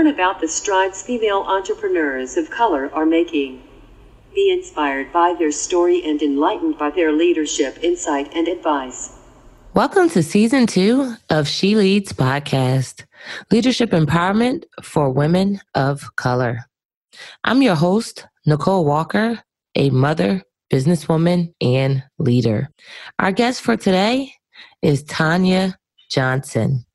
Learn about the strides female entrepreneurs of color are making. Be inspired by their story and enlightened by their leadership, insight, and advice. Welcome to season two of She Leads podcast Leadership Empowerment for Women of Color. I'm your host, Nicole Walker, a mother, businesswoman, and leader. Our guest for today is Tanya Johnson.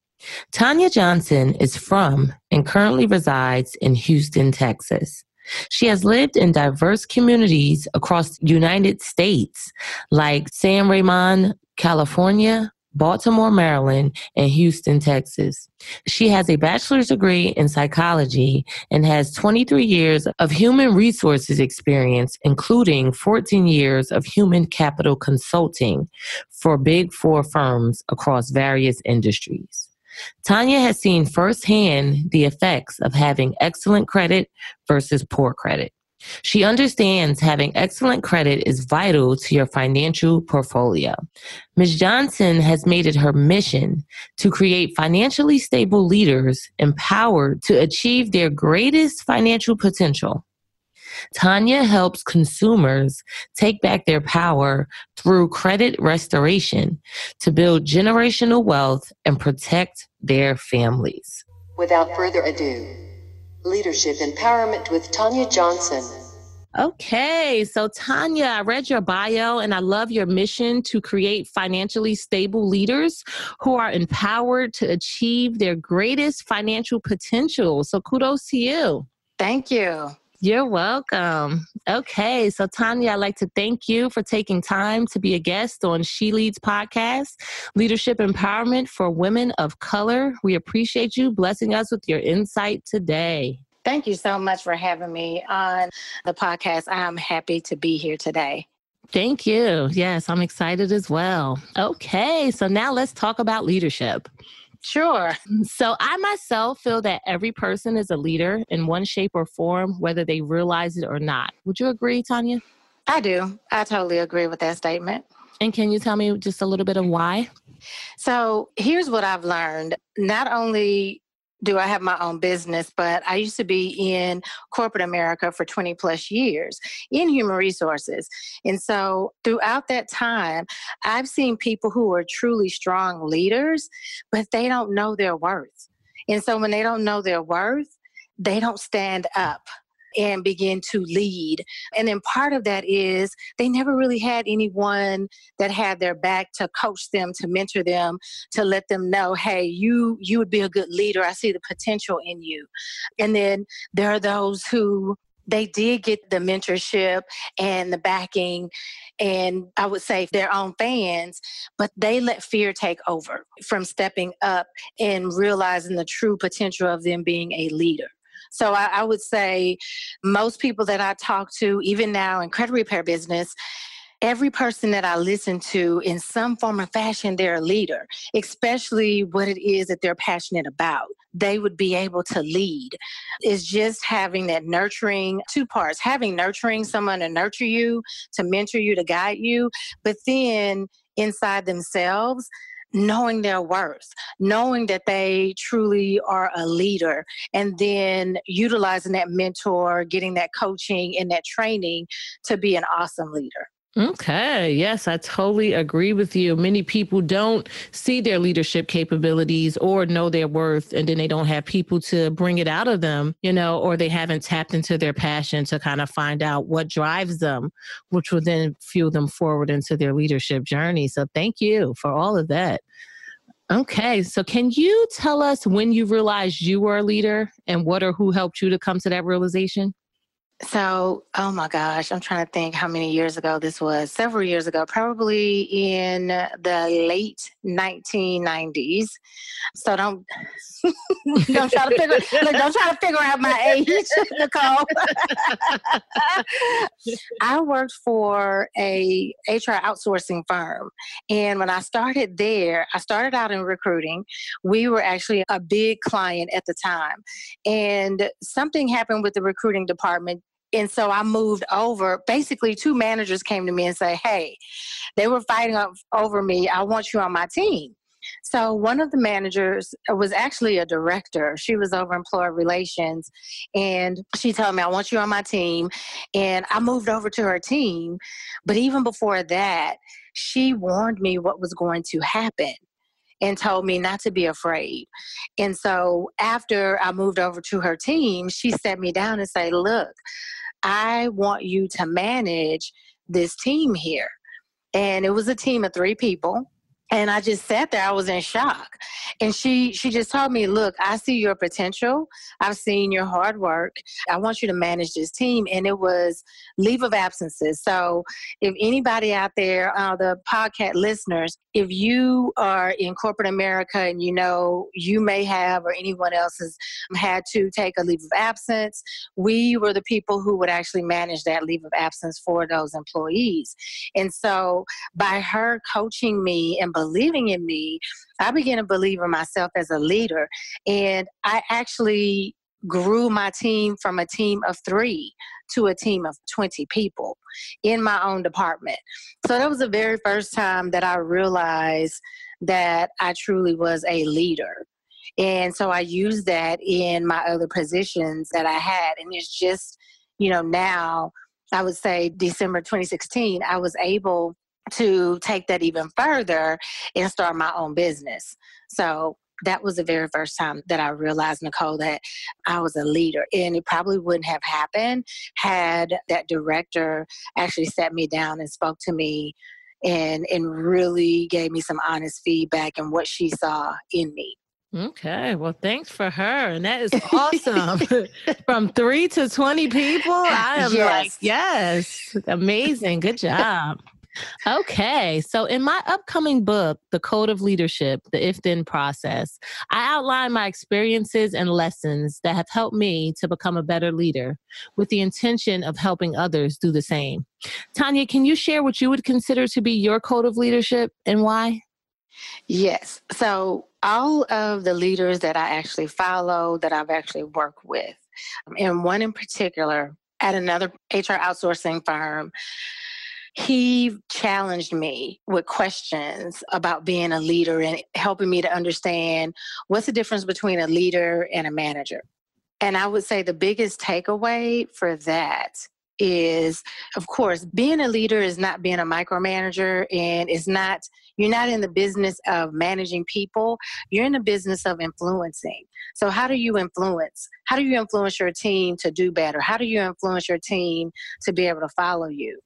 Tanya Johnson is from and currently resides in Houston, Texas. She has lived in diverse communities across the United States, like San Ramon, California, Baltimore, Maryland, and Houston, Texas. She has a bachelor's degree in psychology and has 23 years of human resources experience, including 14 years of human capital consulting for big four firms across various industries. Tanya has seen firsthand the effects of having excellent credit versus poor credit. She understands having excellent credit is vital to your financial portfolio. Ms. Johnson has made it her mission to create financially stable leaders empowered to achieve their greatest financial potential. Tanya helps consumers take back their power through credit restoration to build generational wealth and protect their families. Without further ado, Leadership Empowerment with Tanya Johnson. Okay, so Tanya, I read your bio and I love your mission to create financially stable leaders who are empowered to achieve their greatest financial potential. So kudos to you. Thank you. You're welcome. Okay, so Tanya, I'd like to thank you for taking time to be a guest on She Leads podcast, Leadership Empowerment for Women of Color. We appreciate you blessing us with your insight today. Thank you so much for having me on the podcast. I'm happy to be here today. Thank you. Yes, I'm excited as well. Okay, so now let's talk about leadership. Sure. Mm, so, I myself feel that every person is a leader in one shape or form, whether they realize it or not. Would you agree, Tanya? I do. I totally agree with that statement. And can you tell me just a little bit of why? So, here's what I've learned. Not only do I have my own business, but I used to be in corporate America for 20 plus years in human resources. And so throughout that time, I've seen people who are truly strong leaders, but they don't know their worth. And so when they don't know their worth, they don't stand up and begin to lead. And then part of that is they never really had anyone that had their back to coach them, to mentor them, to let them know, hey, you you would be a good leader. I see the potential in you. And then there are those who they did get the mentorship and the backing and I would say their own fans, but they let fear take over from stepping up and realizing the true potential of them being a leader. So I, I would say most people that I talk to, even now in credit repair business, every person that I listen to in some form or fashion, they're a leader, especially what it is that they're passionate about. They would be able to lead. Is just having that nurturing two parts having nurturing someone to nurture you, to mentor you, to guide you, but then inside themselves, knowing their worth, knowing that they truly are a leader, and then utilizing that mentor, getting that coaching and that training to be an awesome leader. Okay. Yes, I totally agree with you. Many people don't see their leadership capabilities or know their worth, and then they don't have people to bring it out of them, you know, or they haven't tapped into their passion to kind of find out what drives them, which will then fuel them forward into their leadership journey. So thank you for all of that. Okay. So can you tell us when you realized you were a leader and what or who helped you to come to that realization? So, oh my gosh, I'm trying to think how many years ago this was. Several years ago, probably in the late 1990s. So don't don't try to figure don't try to figure out my age, Nicole. I worked for a HR outsourcing firm, and when I started there, I started out in recruiting. We were actually a big client at the time, and something happened with the recruiting department and so I moved over. Basically, two managers came to me and say, "Hey, they were fighting over me. I want you on my team." So one of the managers uh, was actually a director. She was over employee relations and she told me, I want you on my team. And I moved over to her team. But even before that, she warned me what was going to happen and told me not to be afraid. And so after I moved over to her team, she sat me down and said, Look, I want you to manage this team here. And it was a team of three people and I just sat there. I was in shock. And she she just told me, "Look, I see your potential. I've seen your hard work. I want you to manage this team." And it was leave of absences. So, if anybody out there, uh, the podcast listeners, if you are in corporate America and you know you may have or anyone else has had to take a leave of absence, we were the people who would actually manage that leave of absence for those employees. And so, by her coaching me and in me, I began to believe in myself as a leader. And I actually grew my team from a team of three to a team of 20 people in my own department. So that was the very first time that I realized that I truly was a leader. And so I used that in my other positions that I had. And it's just, you know, now I would say December 2016, I was able to take that even further and start my own business. So that was the very first time that I realized, Nicole, that I was a leader. And it probably wouldn't have happened had that director actually sat me down and spoke to me and and really gave me some honest feedback and what she saw in me. Okay, well, thanks for her, and that is awesome. From three to twenty people, I am yes. like, yes, amazing, good job. Okay. So, in my upcoming book, The Code of Leadership, the If Then Process, I outline my experiences and lessons that have helped me to become a better leader with the intention of helping others do the same. Tanya, can you share what you would consider to be your code of leadership and why? Yes. So, all of the leaders that I actually follow, that I've actually worked with, um, and one in particular at another HR outsourcing firm, he challenged me with questions about being a leader and helping me to understand what's the difference between a leader and a manager. And I would say the biggest takeaway for that is of course being a leader is not being a micromanager and is not you're not in the business of managing people you're in the business of influencing. So how do you influence? How do you influence your team to do better? How do you influence your team to be able to follow you?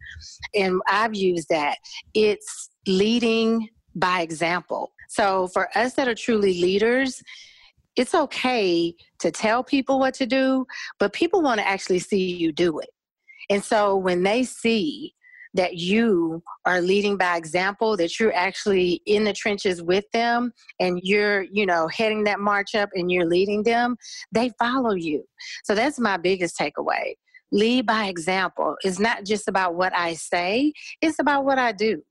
And i've used that. It's leading by example. So for us that are truly leaders it's okay to tell people what to do, but people want to actually see you do it. And so when they see that you are leading by example, that you're actually in the trenches with them and you're, you know, heading that march up and you're leading them, they follow you. So that's my biggest takeaway. Lead by example. It's not just about what I say, it's about what I do.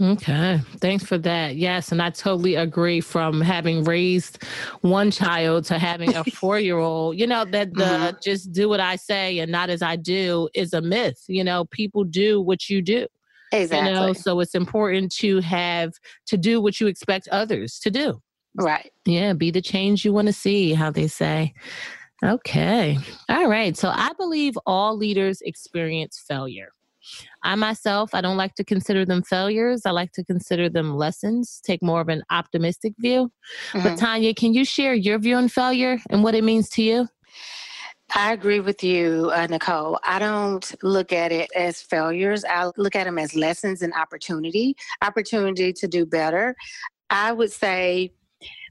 Okay. Thanks for that. Yes. And I totally agree from having raised one child to having a four year old, you know, that the mm-hmm. just do what I say and not as I do is a myth. You know, people do what you do. Exactly. You know, so it's important to have to do what you expect others to do. Right. Yeah. Be the change you want to see, how they say. Okay. All right. So I believe all leaders experience failure. I myself, I don't like to consider them failures. I like to consider them lessons, take more of an optimistic view. Mm-hmm. But Tanya, can you share your view on failure and what it means to you? I agree with you, uh, Nicole. I don't look at it as failures. I look at them as lessons and opportunity, opportunity to do better. I would say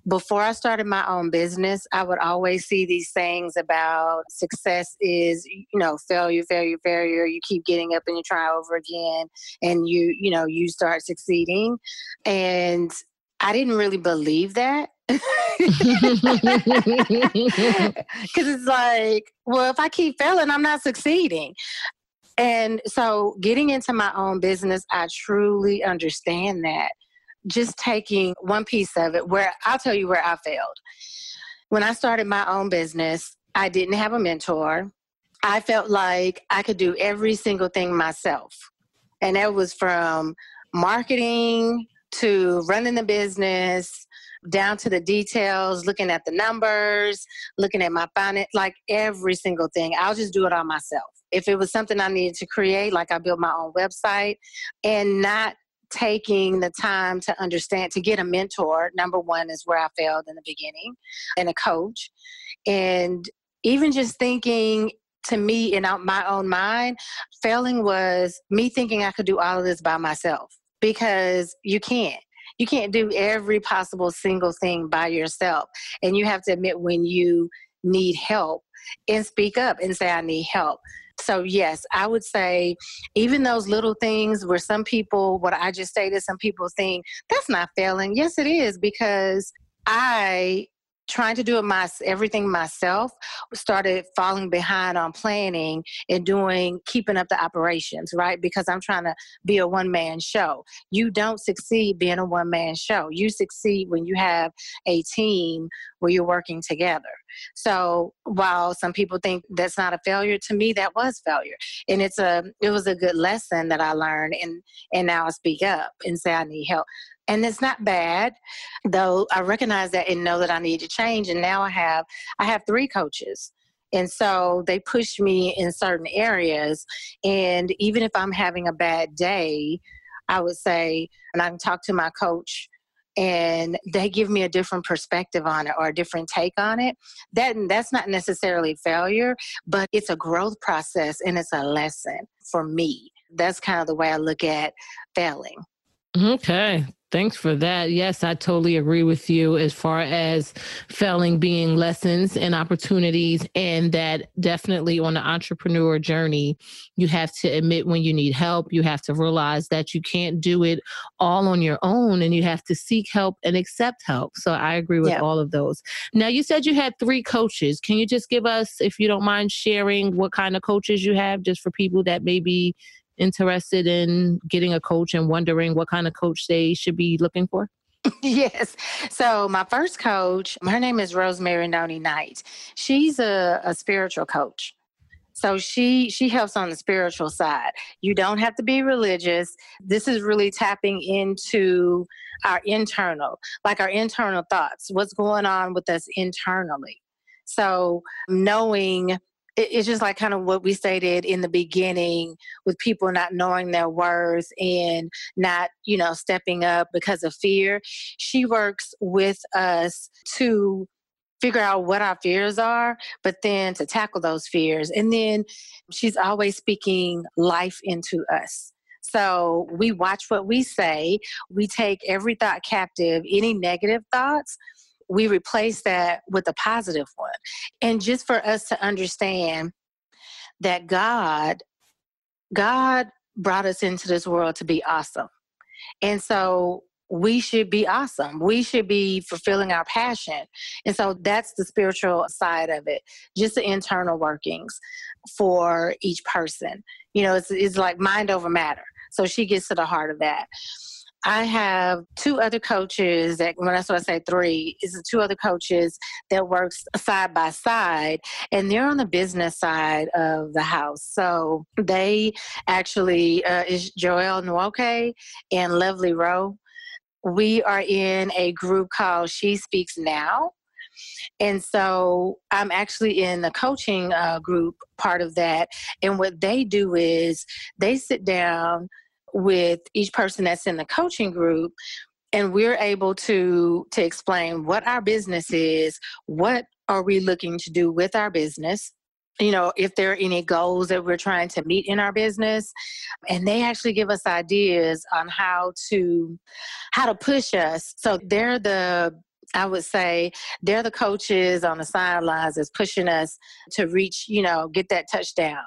before I started my own business, I would always see these things about success is, you know, failure, failure, failure. You keep getting up and you try over again and you, you know, you start succeeding. And I didn't really believe that. Because it's like, well, if I keep failing, I'm not succeeding. And so getting into my own business, I truly understand that just taking one piece of it where I'll tell you where I failed. When I started my own business, I didn't have a mentor. I felt like I could do every single thing myself. And that was from marketing to running the business down to the details, looking at the numbers, looking at my finance, like every single thing. I'll just do it on myself. If it was something I needed to create, like I built my own website, and not taking the time to understand to get a mentor number one is where i failed in the beginning and a coach. And even just thinking to me in my own mind failing was me thinking i could do all of this by myself because you can't. You can't do every possible single thing by yourself and you have to admit when you need help and speak up and say i need help so, yes, I would say even those little things where some people, what I just stated, some people think that's not failing. Yes, it is because I trying to do it my everything myself started falling behind on planning and doing keeping up the operations right? Because i'm trying to be a one man show. You don't succeed being a one man show. You succeed when you have a team where you're working together. So while some people think that's not a failure to me that was failure. And it's a it was a good lesson that i learned and and now i speak up and say i need help and it's not bad though i recognize that and know that i need to change and now i have i have three coaches and so they push me in certain areas and even if i'm having a bad day i would say and i can talk to my coach and they give me a different perspective on it or a different take on it that that's not necessarily failure but it's a growth process and it's a lesson for me. That's kind of the way i look at failing okay Thanks for that. Yes, I totally agree with you as far as failing being lessons and opportunities, and that definitely on the entrepreneur journey, you have to admit when you need help. You have to realize that you can't do it all on your own and you have to seek help and accept help. So I agree with yeah. all of those. Now, you said you had three coaches. Can you just give us, if you don't mind sharing, what kind of coaches you have just for people that maybe interested in getting a coach and wondering what kind of coach they should be looking for? yes. So my first coach, her name is Rosemary Noni Knight. She's a, a spiritual coach. So she she helps on the spiritual side. You don't have to be religious. This is really tapping into our internal, like our internal thoughts, what's going on with us internally. So knowing it's just like kind of what we stated in the beginning with people not knowing their worth and not you know stepping up because of fear. She works with us to figure out what our fears are but then to tackle those fears. And then she's always speaking life into us. So we watch what we say. We take every thought captive any negative thoughts we replace that with a positive one. And just for us to understand that God, God brought us into this world to be awesome. And so we should be awesome. We should be fulfilling our passion. And so that's the spiritual side of it, just the internal workings for each person. You know, it's, it's like mind over matter. So she gets to the heart of that. I have two other coaches that when I say three is two other coaches that works side by side and they're on the business side of the house. So they actually uh, is Joelle Nwoke and Lovely Rowe. We are in a group called She Speaks Now. And so I'm actually in the coaching uh, group part of that. And what they do is they sit down with each person that's in the coaching group and we're able to to explain what our business is what are we looking to do with our business? You know if there are any goals that we're trying to meet in our business and they actually give us ideas on how to how to push us. So they're the I would say they're the coaches on the sidelines that's pushing us to reach, you know, get that touchdown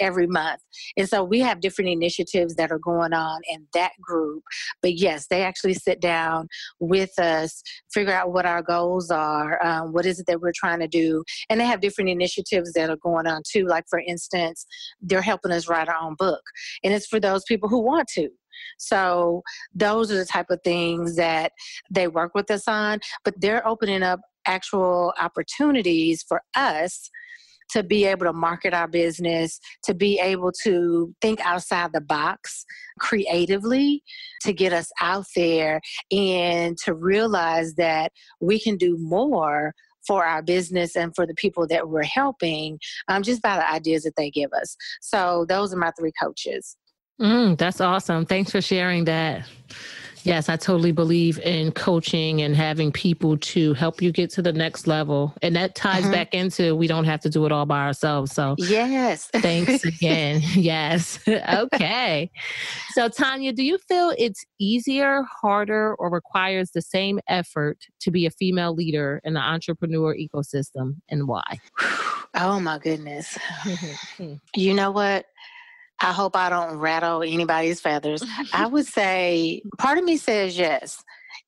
every month. And so we have different initiatives that are going on in that group. But yes, they actually sit down with us, figure out what our goals are, um, what is it that we're trying to do. And they have different initiatives that are going on too. Like, for instance, they're helping us write our own book. And it's for those people who want to. So those are the type of things that they work with us on, but they're opening up actual opportunities for us to be able to market our business, to be able to think outside the box creatively, to get us out there and to realize that we can do more for our business and for the people that we're helping um, just by the ideas that they give us. So those are my three coaches. Mm, that's awesome. Thanks for sharing that. Yes, I totally believe in coaching and having people to help you get to the next level. And that ties mm-hmm. back into we don't have to do it all by ourselves. So, yes. thanks again. yes. okay. So, Tanya, do you feel it's easier, harder, or requires the same effort to be a female leader in the entrepreneur ecosystem and why? Oh, my goodness. you know what? I hope I don't rattle anybody's feathers. I would say part of me says yes.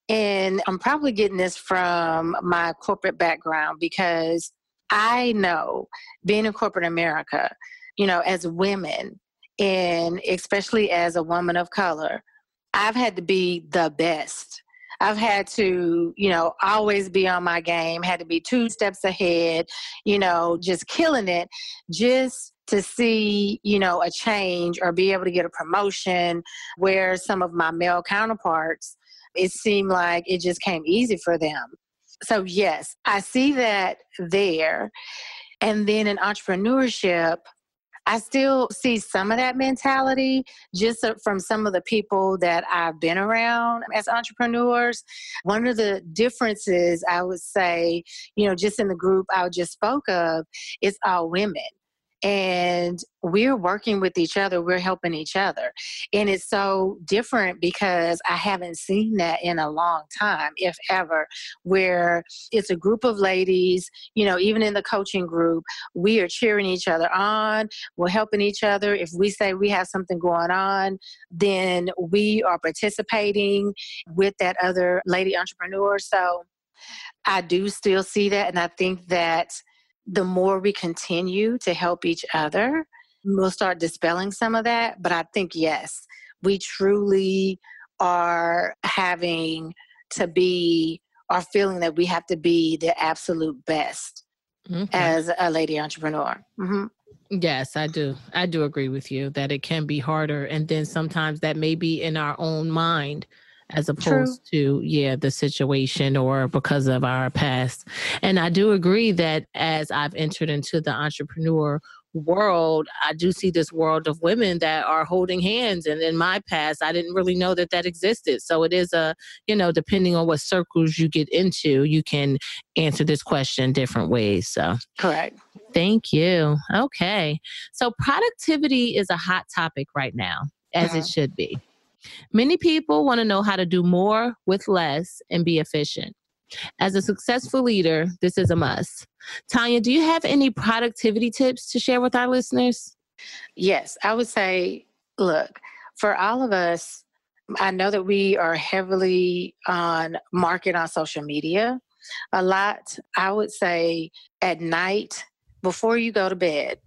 And I'm probably getting this from my corporate background because I know being in corporate America, you know, as women, and especially as a woman of color, I've had to be the best. I've had to, you know, always be on my game, had to be two steps ahead, you know, just killing it, just to see, you know, a change or be able to get a promotion where some of my male counterparts, it seemed like it just came easy for them. So, yes, I see that there. And then in entrepreneurship, I still see some of that mentality just uh, from some of the people that I've been around as entrepreneurs. One of the differences I would say, you know, just in the group I just spoke of, is all women and we're working with each other we're helping each other and it's so different because i haven't seen that in a long time if ever where it's a group of ladies you know even in the coaching group we are cheering each other on we're helping each other. If we say we have something going on then we are participating with that other lady entrepreneur. So I do still see that, and I think that the more we continue to help each other, we'll start dispelling some of that. But I think, yes, we truly are having to be, are feeling that we have to be the absolute best mm-hmm. as a lady entrepreneur. Mm-hmm. Yes, I do. I do agree with you that it can be harder. And then sometimes that may be in our own mind as opposed True. to yeah the situation or because of our past. And i do agree that as i've entered into the entrepreneur world i do see this world of women that are holding hands and in my past i didn't really know that that existed. So it is a you know depending on what circles you get into you can answer this question different ways so. Correct. Thank you. Okay. So productivity is a hot topic right now as it uh-huh. should be Many people want to know how to do more with less and be efficient. As a successful leader, this is a must. Tanya, do you have any productivity tips to share with our listeners? Yes, I would say, look, for all of us, I know that we are heavily on market on social media a lot. I would say at night, before you go to bed,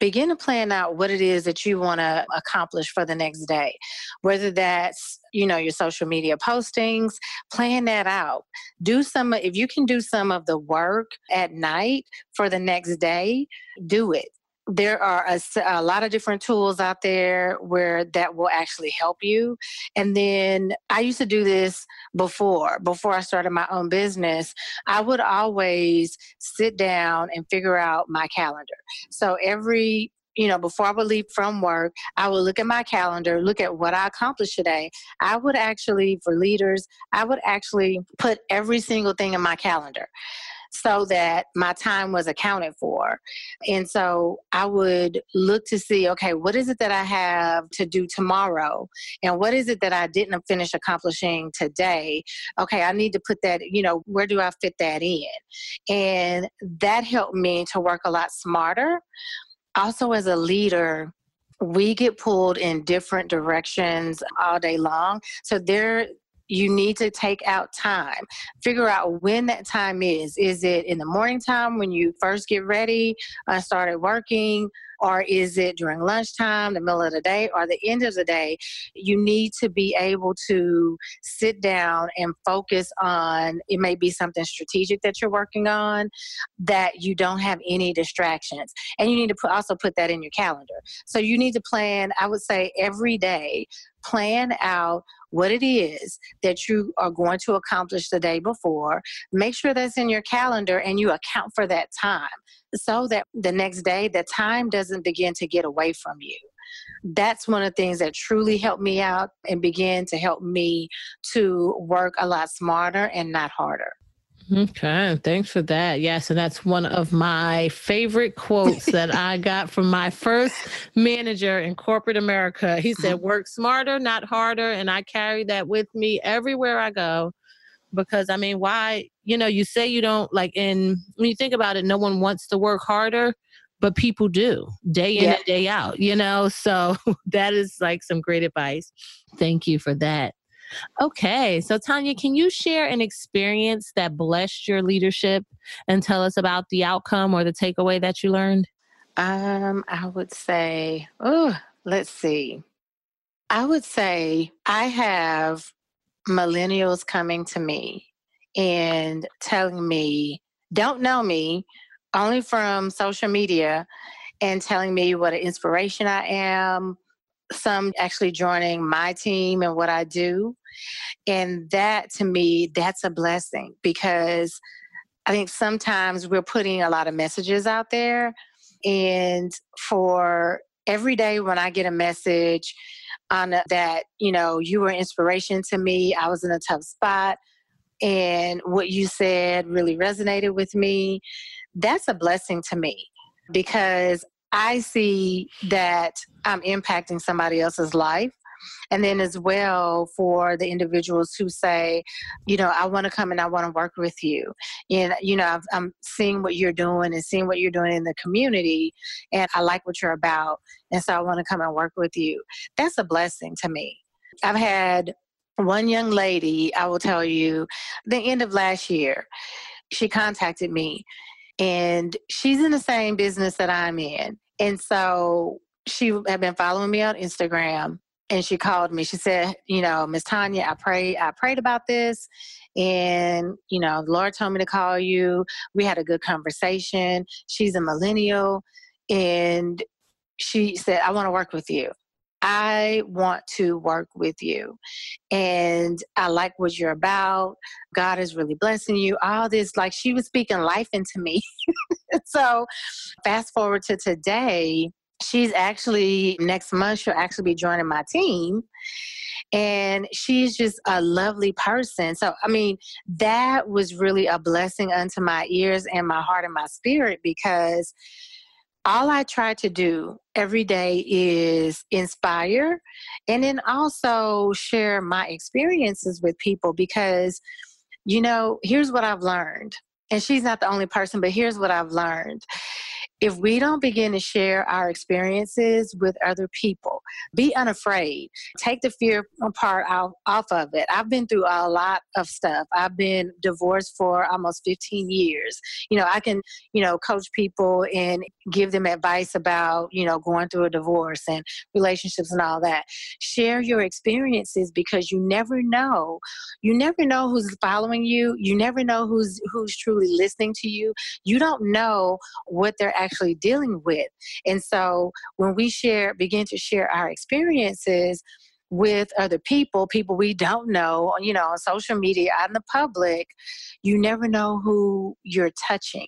begin to plan out what it is that you want to accomplish for the next day. Whether that's you know your social media postings plan that out. Do some if you can do some of the work at night for the next day do it there are a, a, lot of different tools out there where that will actually help you. And then i used to do this before before i started my own business i would always sit down and figure out my calendar. So every you know, before I would leave from work, I would look at my calendar, look at what I accomplished today. I would actually, for leaders, I would actually put every single thing in my calendar so that my time was accounted for. And so I would look to see, okay, what is it that I have to do tomorrow? And what is it that I didn't finish accomplishing today? Okay, I need to put that, you know, where do I fit that in? And that helped me to work a lot smarter. Also, as a leader, we get pulled in different directions all day long. So there you need to take out time. Figure out when that time is. Is it in the morning time when you first get ready, uh, started working? or is it during lunchtime, the middle of the day, or the end of the day? You need to be able to sit down and focus on it may be something strategic that you're working on that you don't have any distractions. And you need to put, also put that in your calendar. So you need to plan, I would say, every day plan out what it is that you are going to accomplish the day before. Make sure that's in your calendar and you account for that time so that the next day the time doesn't begin to get away from you. That's one of the things that truly helped me out and began to help me to work a lot smarter and not harder. Okay, thanks for that. Yes, and that's one of my favorite quotes that I got from my first manager in corporate America. He said, uh-huh. Work smarter, not harder. And I carry that with me everywhere I go because I mean, why, you know, you say you don't like, and when you think about it, no one wants to work harder, but people do day in yeah. and day out, you know? So that is like some great advice. Thank you for that. Okay, so Tanya, can you share an experience that blessed your leadership and tell us about the outcome or the takeaway that you learned? Um, I would say, oh, let's see. I would say I have millennials coming to me and telling me, don't know me, only from social media, and telling me what an inspiration I am, some actually joining my team and what I do. And that to me, that's a blessing because I think sometimes we're putting a lot of messages out there. And for every day when I get a message on that, you know, you were inspiration to me, I was in a tough spot, and what you said really resonated with me, that's a blessing to me because I see that I'm impacting somebody else's life. And then, as well, for the individuals who say, you know, I want to come and I want to work with you. And, you know, i am seeing what you're doing and seeing what you're doing in the community. And I like what you're about. And so I want to come and work with you. That's a blessing to me. I've had one young lady, I will tell you, the end of last year, she contacted me and she's in the same business that I'm in. And so she had been following me on Instagram and she called me. She said, you know, Miss Tanya, I prayed, I prayed about this and you know, the Lord told me to call you. We had a good conversation. She's a millennial and she said, I want to work with you. I want to work with you. And I like what you're about. God is really blessing you. All this, like she was speaking life into me. so, fast forward to today, she's actually, next month, she'll actually be joining my team. And she's just a lovely person. So, I mean, that was really a blessing unto my ears and my heart and my spirit because all I try to do every day is inspire and then also share my experiences with people because, you know, here's what I've learned. And she's not the only person, but here's what I've learned if we don't begin to share our experiences with other people, be unafraid. Take the fear part out, off of it. I've been through a lot of stuff. I've been divorced for almost 15 years. You know, I can, you know, coach people and give them advice about, you know, going through a divorce and relationships and all that. Share your experiences because you never know. You never know who's following you. You never know who's who's truly listening to you. You don't know what they're actually actually dealing with. And so when we share, begin to share our experiences, with other people, people we don't know, you know, on social media, out in the public, you never know who you're touching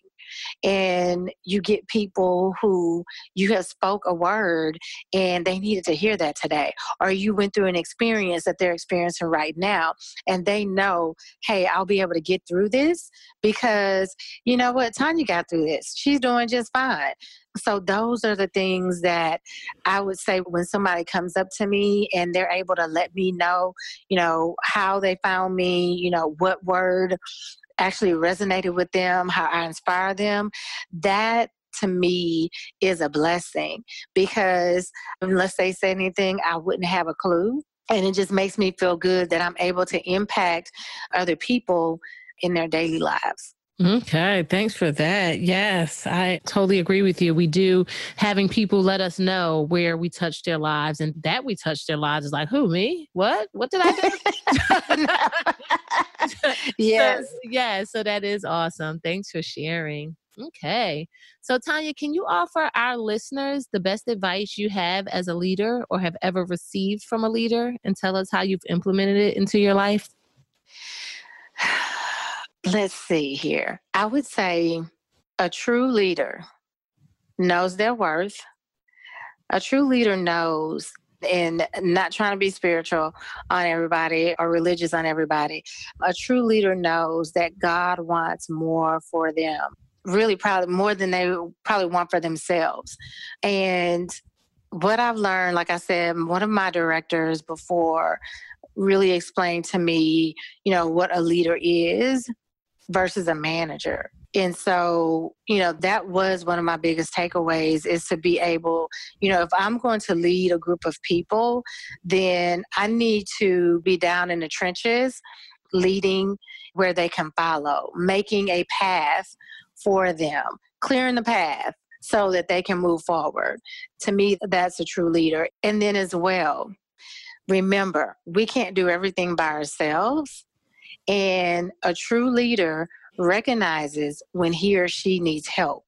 and you get people who you have spoke a word and they needed to hear that today. Or you went through an experience that they're experiencing right now and they know hey i'll be able to get through this because you know what tanya got through this. She's doing just fine. So those are the things that i would say when somebody comes up to me and they're able to let me know you know how they found me you know what word actually resonated with them, how I inspire them, that to me is a blessing because unless they say anything, I wouldn't have a clue. And it just makes me feel good that I'm able to impact other people in their daily lives. Okay, thanks for that. Yes, I totally agree with you. We do having people let us know where we touched their lives and that we touched their lives is like, who, me? What? What did I do? yes. So, yeah, so that is awesome. Thanks for sharing. Okay. So, Tanya, can you offer our listeners the best advice you have as a leader or have ever received from a leader and tell us how you've implemented it into your life? Let's see here. I would say a true leader knows their worth. A true leader knows and not trying to be spiritual on everybody or religious on everybody. A true leader knows that God wants more for them, really probably more than they probably want for themselves. And what I've learned, like I said, one of my directors before really explained to me, you know, what a leader is versus a manager. And so, you know, that was one of my biggest takeaways is to be able, you know, if I'm going to lead a group of people, then I need to be down in the trenches, leading where they can follow, making a path for them, clearing the path so that they can move forward. To me, that's a true leader. And then as well, remember, we can't do everything by ourselves. And a true leader recognizes when he or she needs help.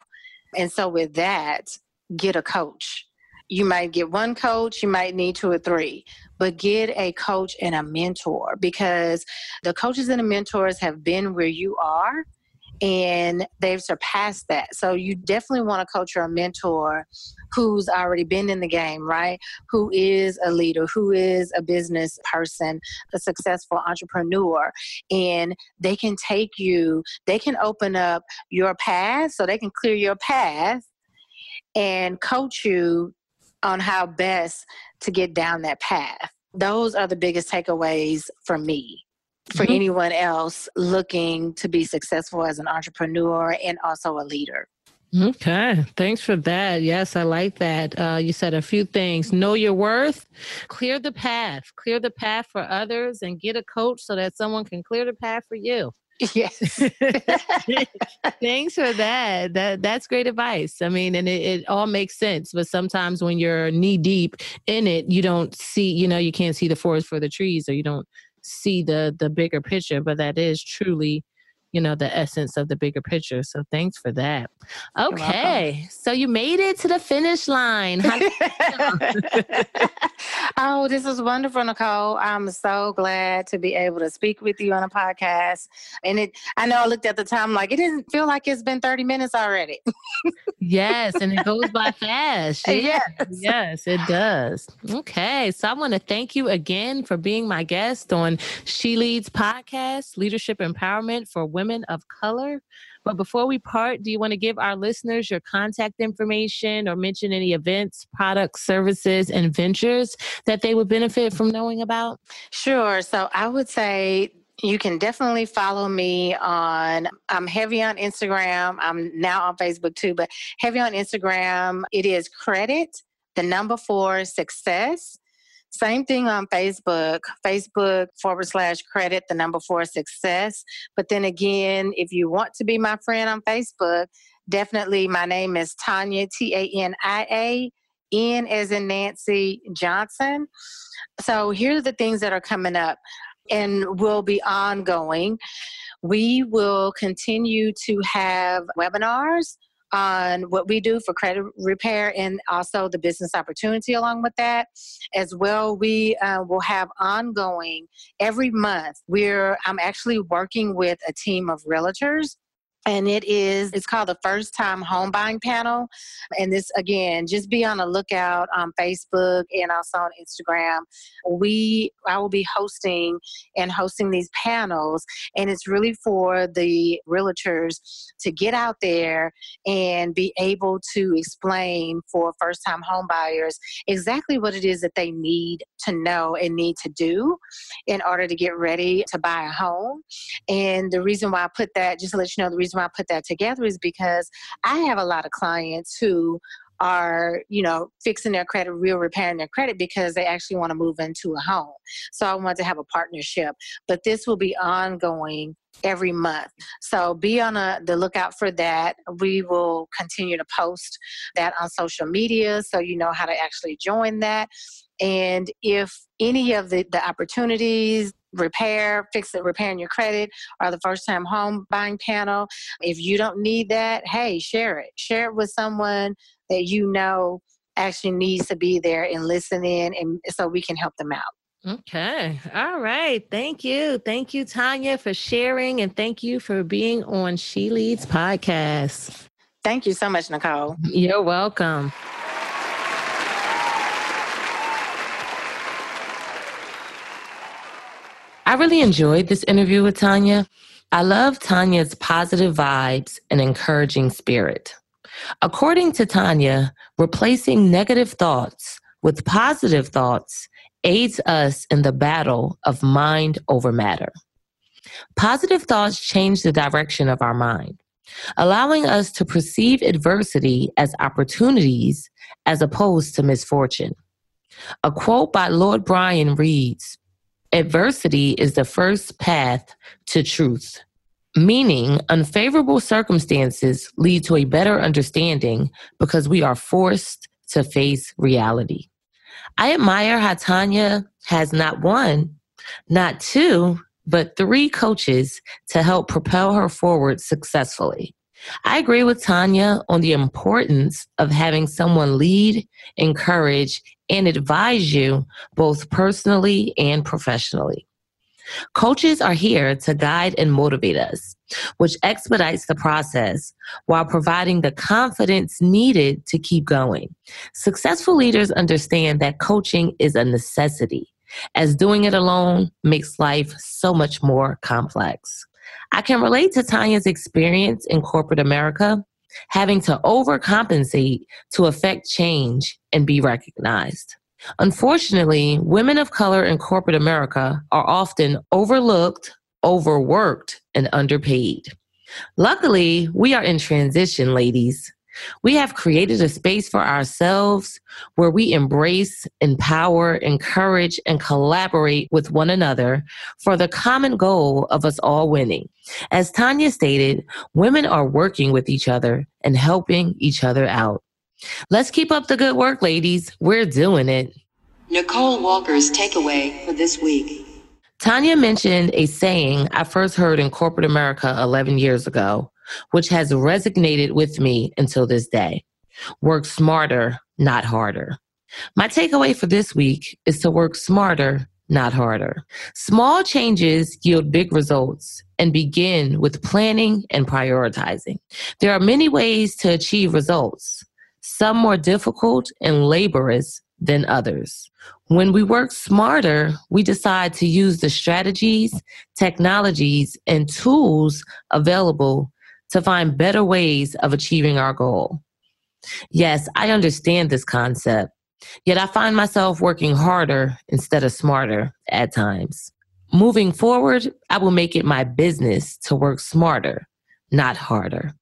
And so, with that, get a coach. You might get one coach, you might need two or three, but get a coach and a mentor because the coaches and the mentors have been where you are and they've surpassed that. So you definitely want a coach or a mentor who's already been in the game, right? Who is a leader, who is a business person, a successful entrepreneur, and they can take you, they can open up your path so they can clear your path and coach you on how best to get down that path. Those are the biggest takeaways for me for mm-hmm. anyone else looking to be successful as an entrepreneur and also a leader. Okay, thanks for that. Yes, I like that. Uh, you said a few things. Know your worth, clear the path, clear the path for others, and get a coach so that someone can clear the path for you. Yes. Thanks for that. That that's great advice. I mean, and it, it all makes sense. But sometimes when you're knee deep in it, you don't see. You know, you can't see the forest for the trees, or you don't see the the bigger picture but that is truly you know the essence of the bigger picture so thanks for that. Okay so you made it to the finish line oh this is wonderful nicole. I'm so glad to be able to speak with you on a podcast. And it i know i looked at the time like it didn't feel like it's been 30 minutes already. Yes and it goes by fast. Yes. yes it does. Okay so i want to thank you again for being my guest on she leads podcast leadership empowerment for women of color. But before we part, do you want to give our listeners your contact information or mention any events, products, services, and ventures that they would benefit from knowing about? Sure. So I would say you can definitely follow me on i'm heavy on instagram i'm now on facebook too but heavy on instagram it is credit the number four success same thing on Facebook, Facebook forward slash credit, the number four success. But then again, if you want to be my friend on Facebook, definitely my name is Tania, T A N I A. N as in Nancy Johnson. So here are the things that are coming up and will be ongoing. We will continue to have webinars on what we do for credit repair and also the business opportunity along with that. As well we uh, will have ongoing every month we're i'm actually working with a team of realtors and it is it's called the first time home buying panel. And this again just be on the lookout on facebook and also on instagram. We i will be hosting and hosting these panels and it's really for the realtors to get out there and be able to explain for first time home buyers exactly what it is that they need to know and need to do in order to get ready to buy a home. And the reason why i put that just to let you know the reason reason why I put that together is because I have a lot of clients who are, you know, fixing their credit, real repairing their credit because they actually want to move into a home. So I want to have a partnership, but this will be ongoing every month. So be on a, the lookout for that. We will continue to post that on social media so you know how to actually join that. And if any of the, the opportunities, repair, fix it, repairing your credit, or the first time home buying panel, if you don't need that, hey, share it. Share it with someone that you know actually needs to be there and listen in and so we can help them out. Okay. All right. Thank you. Thank you, Tanya, for sharing and thank you for being on She Leads podcast. Thank you so much, Nicole. You're welcome. I really enjoyed this interview with Tanya. I love Tanya's positive vibes and encouraging spirit. According to Tanya, replacing negative thoughts with positive thoughts aids us in the battle of mind over matter. Positive thoughts change the direction of our mind, allowing us to perceive adversity as opportunities as opposed to misfortune. A quote by Lord Byron reads Adversity is the first path to truth meaning unfavorable circumstances lead to a better understanding because we are forced to face reality. I admire how Tanya has not one, not two, but three coaches to help propel her forward successfully. I agree with Tanya on the importance of having someone lead, encourage, and advise you both personally and professionally. Coaches are here to guide and motivate us, which expedites the process while providing the confidence needed to keep going. Successful leaders understand that coaching is a necessity, as doing it alone makes life so much more complex. I can relate to Tanya's experience in corporate America, having to overcompensate to affect change and be recognized. Unfortunately, women of color in corporate America are often overlooked, overworked, and underpaid. Luckily, we are in transition, ladies. We have created a space for ourselves where we embrace, empower, encourage, and collaborate with one another for the common goal of us all winning. As Tanya stated, women are working with each other and helping each other out. Let's keep up the good work, ladies. We're doing it. Nicole Walker's takeaway for this week. Tanya mentioned a saying I first heard in corporate America 11 years ago, which has resonated with me until this day work smarter, not harder. My takeaway for this week is to work smarter, not harder. Small changes yield big results and begin with planning and prioritizing. There are many ways to achieve results some more difficult and laborious than others. When we work smarter, we decide to use the strategies, technologies, and tools available to find better ways of achieving our goal. Yes, I understand this concept, yet I find myself working harder instead of smarter at times. Moving forward, I will make it my business to work smarter, not harder.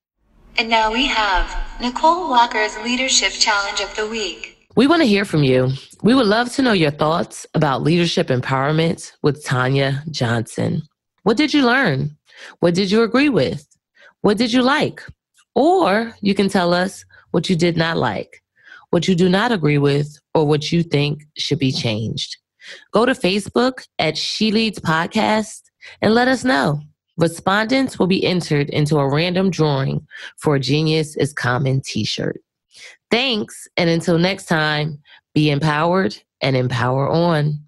And now we have Nicole Walker's Leadership Challenge of the Week. We want to hear from you. We would love to know your thoughts about leadership empowerment with Tanya Johnson. What did you learn? What did you agree with? What did you like? Or you can tell us what you did not like, what you do not agree with, or what you think should be changed. Go to Facebook at She Leads Podcast and let us know. Respondents will be entered into a random drawing for a Genius is Common t shirt. Thanks, and until next time, be empowered and empower on.